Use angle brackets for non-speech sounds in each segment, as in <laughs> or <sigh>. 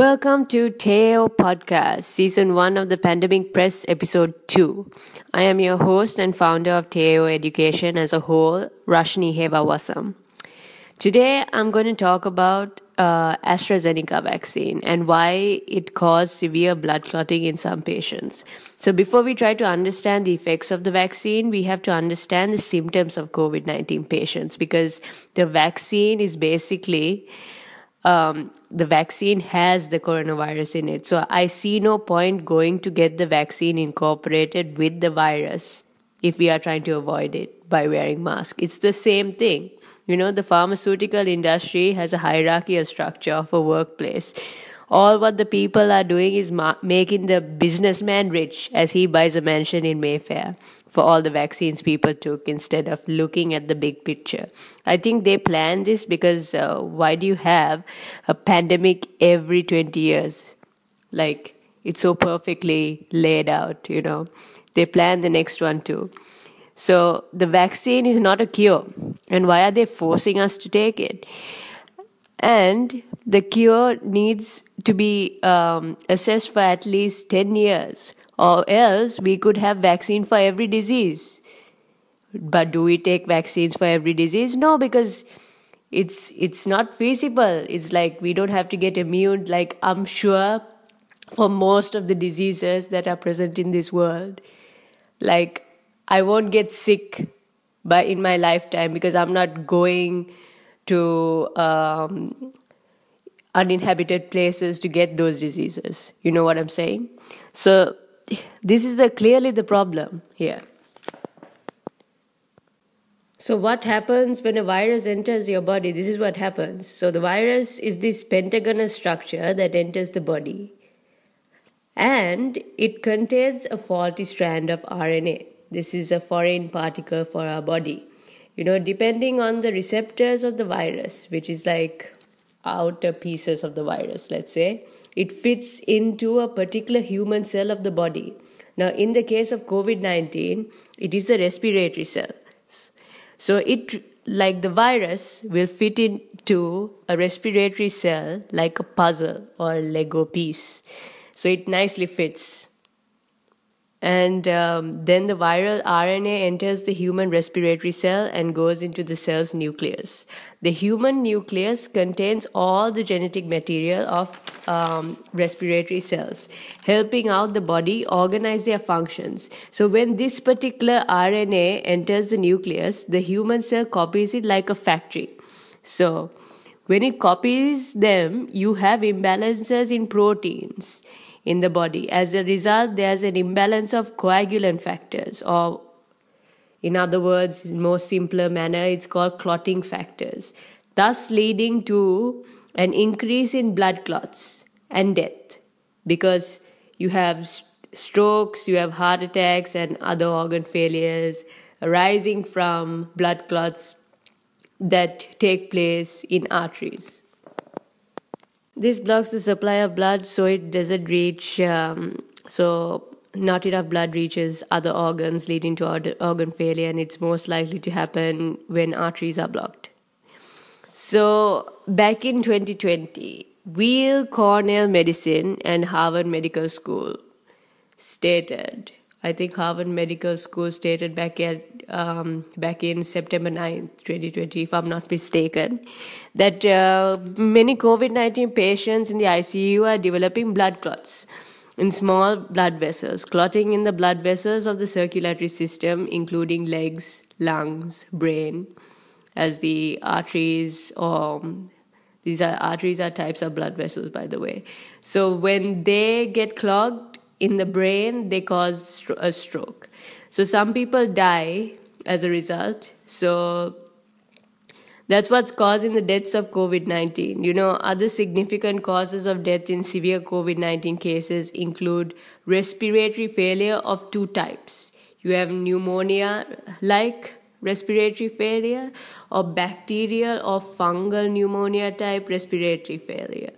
Welcome to Teo Podcast, Season 1 of the Pandemic Press, Episode 2. I am your host and founder of Teo Education as a whole, Rashni Hevawasam. Today, I'm going to talk about uh, AstraZeneca vaccine and why it caused severe blood clotting in some patients. So, before we try to understand the effects of the vaccine, we have to understand the symptoms of COVID 19 patients because the vaccine is basically um, the vaccine has the coronavirus in it. So I see no point going to get the vaccine incorporated with the virus if we are trying to avoid it by wearing masks. It's the same thing. You know, the pharmaceutical industry has a hierarchical structure of a workplace. All what the people are doing is ma- making the businessman rich as he buys a mansion in Mayfair for all the vaccines people took instead of looking at the big picture. I think they planned this because uh, why do you have a pandemic every 20 years? Like, it's so perfectly laid out, you know. They plan the next one too. So the vaccine is not a cure. And why are they forcing us to take it? And the cure needs to be um, assessed for at least 10 years or else we could have vaccine for every disease. But do we take vaccines for every disease? No because it's it's not feasible. It's like we don't have to get immune like i'm sure for most of the diseases that are present in this world. Like i won't get sick by in my lifetime because i'm not going to um, uninhabited places to get those diseases you know what i'm saying so this is the clearly the problem here. So what happens when a virus enters your body? This is what happens. So the virus is this pentagonal structure that enters the body. And it contains a faulty strand of RNA. This is a foreign particle for our body. You know, depending on the receptors of the virus, which is like outer pieces of the virus, let's say, it fits into a particular human cell of the body. Now, in the case of COVID 19, it is the respiratory cells. So, it, like the virus, will fit into a respiratory cell like a puzzle or a Lego piece. So, it nicely fits and um, then the viral RNA enters the human respiratory cell and goes into the cell's nucleus. The human nucleus contains all the genetic material of um, respiratory cells, helping out the body organize their functions. So, when this particular RNA enters the nucleus, the human cell copies it like a factory. So, when it copies them, you have imbalances in proteins in the body. As a result, there's an imbalance of coagulant factors, or in other words, in more simpler manner, it's called clotting factors, thus leading to an increase in blood clots and death because you have strokes, you have heart attacks, and other organ failures arising from blood clots that take place in arteries. This blocks the supply of blood so it doesn't reach, um, so not enough blood reaches other organs, leading to organ failure, and it's most likely to happen when arteries are blocked. So, back in 2020, Weill Cornell Medicine and Harvard Medical School stated, I think Harvard Medical School stated back at um, back in September 9th, 2020, if I'm not mistaken, that uh, many COVID 19 patients in the ICU are developing blood clots in small blood vessels, clotting in the blood vessels of the circulatory system, including legs, lungs, brain, as the arteries or these are arteries are types of blood vessels, by the way. So when they get clogged in the brain, they cause a stroke. So some people die as a result. So that's what's causing the deaths of COVID 19. You know, other significant causes of death in severe COVID 19 cases include respiratory failure of two types. You have pneumonia like respiratory failure or bacterial or fungal pneumonia type respiratory failure.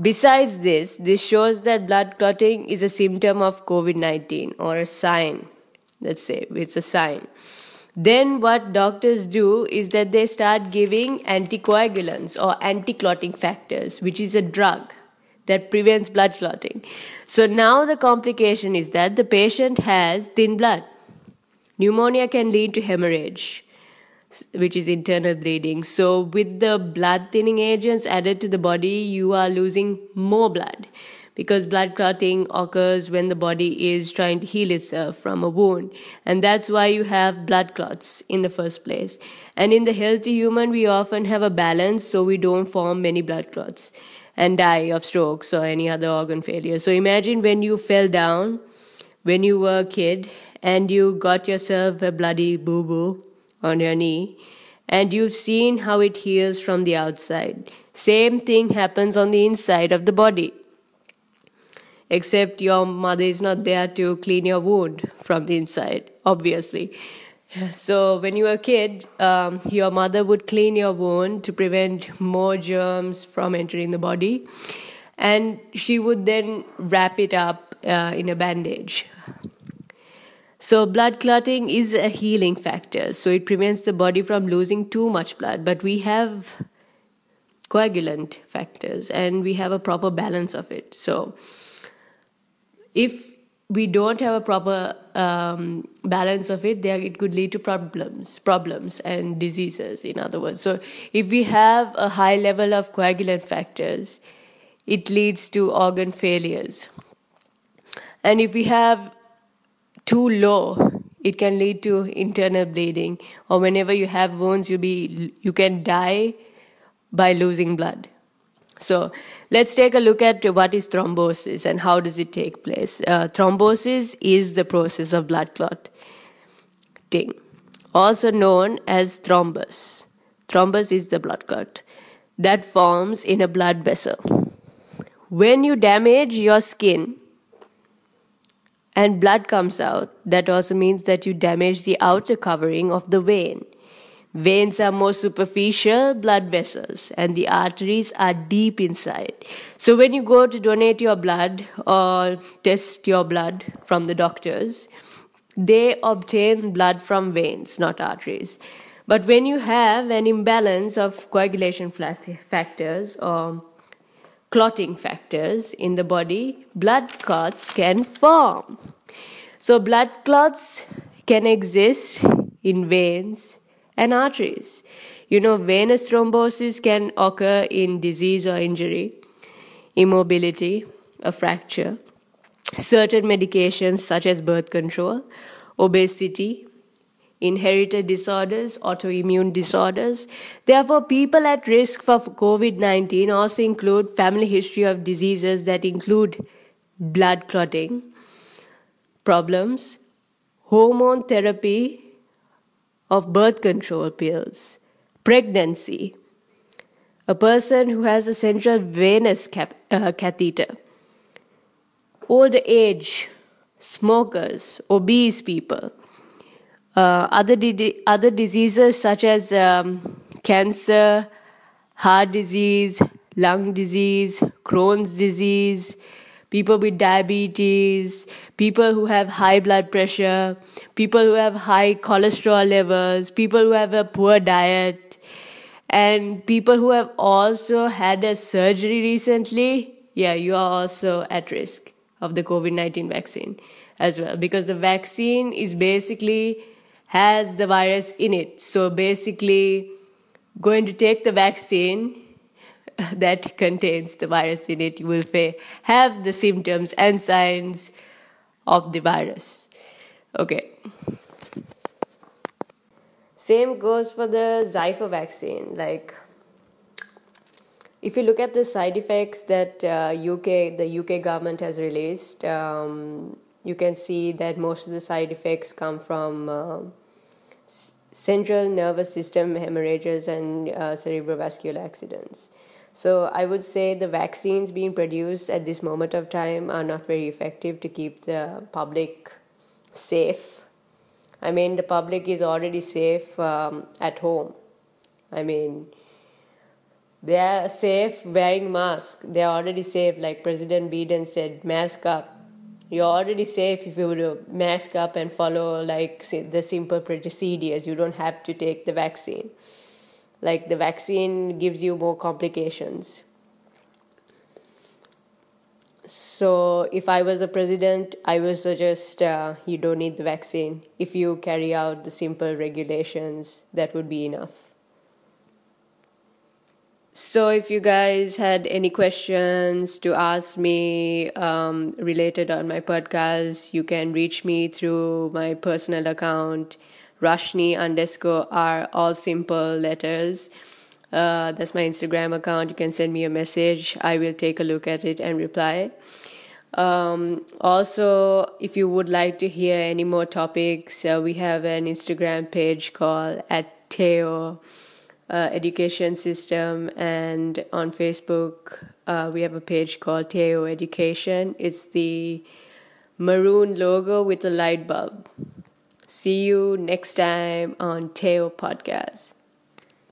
Besides this, this shows that blood clotting is a symptom of COVID 19 or a sign let's say it's a sign then what doctors do is that they start giving anticoagulants or anti-clotting factors which is a drug that prevents blood clotting. So now the complication is that the patient has thin blood. Pneumonia can lead to hemorrhage, which is internal bleeding. So with the blood thinning agents added to the body, you are losing more blood because blood clotting occurs when the body is trying to heal itself from a wound. And that's why you have blood clots in the first place. And in the healthy human, we often have a balance so we don't form many blood clots and die of strokes or any other organ failure. So imagine when you fell down when you were a kid and you got yourself a bloody boo boo on your knee and you've seen how it heals from the outside. Same thing happens on the inside of the body except your mother is not there to clean your wound from the inside, obviously. So, when you were a kid, um, your mother would clean your wound to prevent more germs from entering the body, and she would then wrap it up uh, in a bandage. So, blood clotting is a healing factor, so it prevents the body from losing too much blood. But we have coagulant factors and we have a proper balance of it. So, if we don't have a proper um, balance of it, there it could lead to problems, problems and diseases. In other words, so if we have a high level of coagulant factors, it leads to organ failures, and if we have too low, it can lead to internal bleeding. Or whenever you have wounds, you be you can die by losing blood. So let's take a look at what is thrombosis and how does it take place. Uh, thrombosis is the process of blood clotting, also known as thrombus. Thrombus is the blood clot that forms in a blood vessel. When you damage your skin and blood comes out, that also means that you damage the outer covering of the vein Veins are more superficial blood vessels and the arteries are deep inside. So when you go to donate your blood or test your blood from the doctors, they obtain blood from veins, not arteries. But when you have an imbalance of coagulation factors or clotting factors in the body, blood clots can form. So blood clots can exist in veins and arteries. You know, venous thrombosis can occur in disease or injury, immobility, a fracture, certain medications such as birth control, obesity, inherited disorders, autoimmune disorders. Therefore, people at risk for COVID 19 also include family history of diseases that include blood clotting problems, hormone therapy of birth control pills, pregnancy, a person who has a central venous cap- uh, catheter, old age, smokers, obese people, uh, other, di- other diseases such as um, cancer, heart disease, lung disease, Crohn's disease, people with diabetes, people who have high blood pressure, people who have high cholesterol levels, people who have a poor diet, and people who have also had a surgery recently, yeah, you are also at risk of the COVID 19 vaccine as well because the vaccine is basically has the virus in it. So basically, going to take the vaccine <laughs> that contains the virus in it, you will have the symptoms and signs of the virus. Okay. Same goes for the Pfizer vaccine. Like, if you look at the side effects that uh, UK, the UK government has released, um, you can see that most of the side effects come from uh, central nervous system hemorrhages and uh, cerebrovascular accidents. So I would say the vaccines being produced at this moment of time are not very effective to keep the public safe. I mean, the public is already safe um, at home. I mean, they are safe wearing masks. They are already safe, like President Biden said, mask up. You're already safe if you would mask up and follow like the simple procedures. You don't have to take the vaccine like the vaccine gives you more complications So, if I was a president, I would suggest uh, you don't need the vaccine. If you carry out the simple regulations, that would be enough. So, if you guys had any questions to ask me um, related on my podcast, you can reach me through my personal account, Rashni underscore R, all simple letters. Uh, that's my Instagram account. You can send me a message. I will take a look at it and reply. Um, also, if you would like to hear any more topics, uh, we have an Instagram page called at Teo uh, Education System, and on Facebook uh, we have a page called Teo Education. It's the maroon logo with a light bulb. See you next time on Teo Podcast.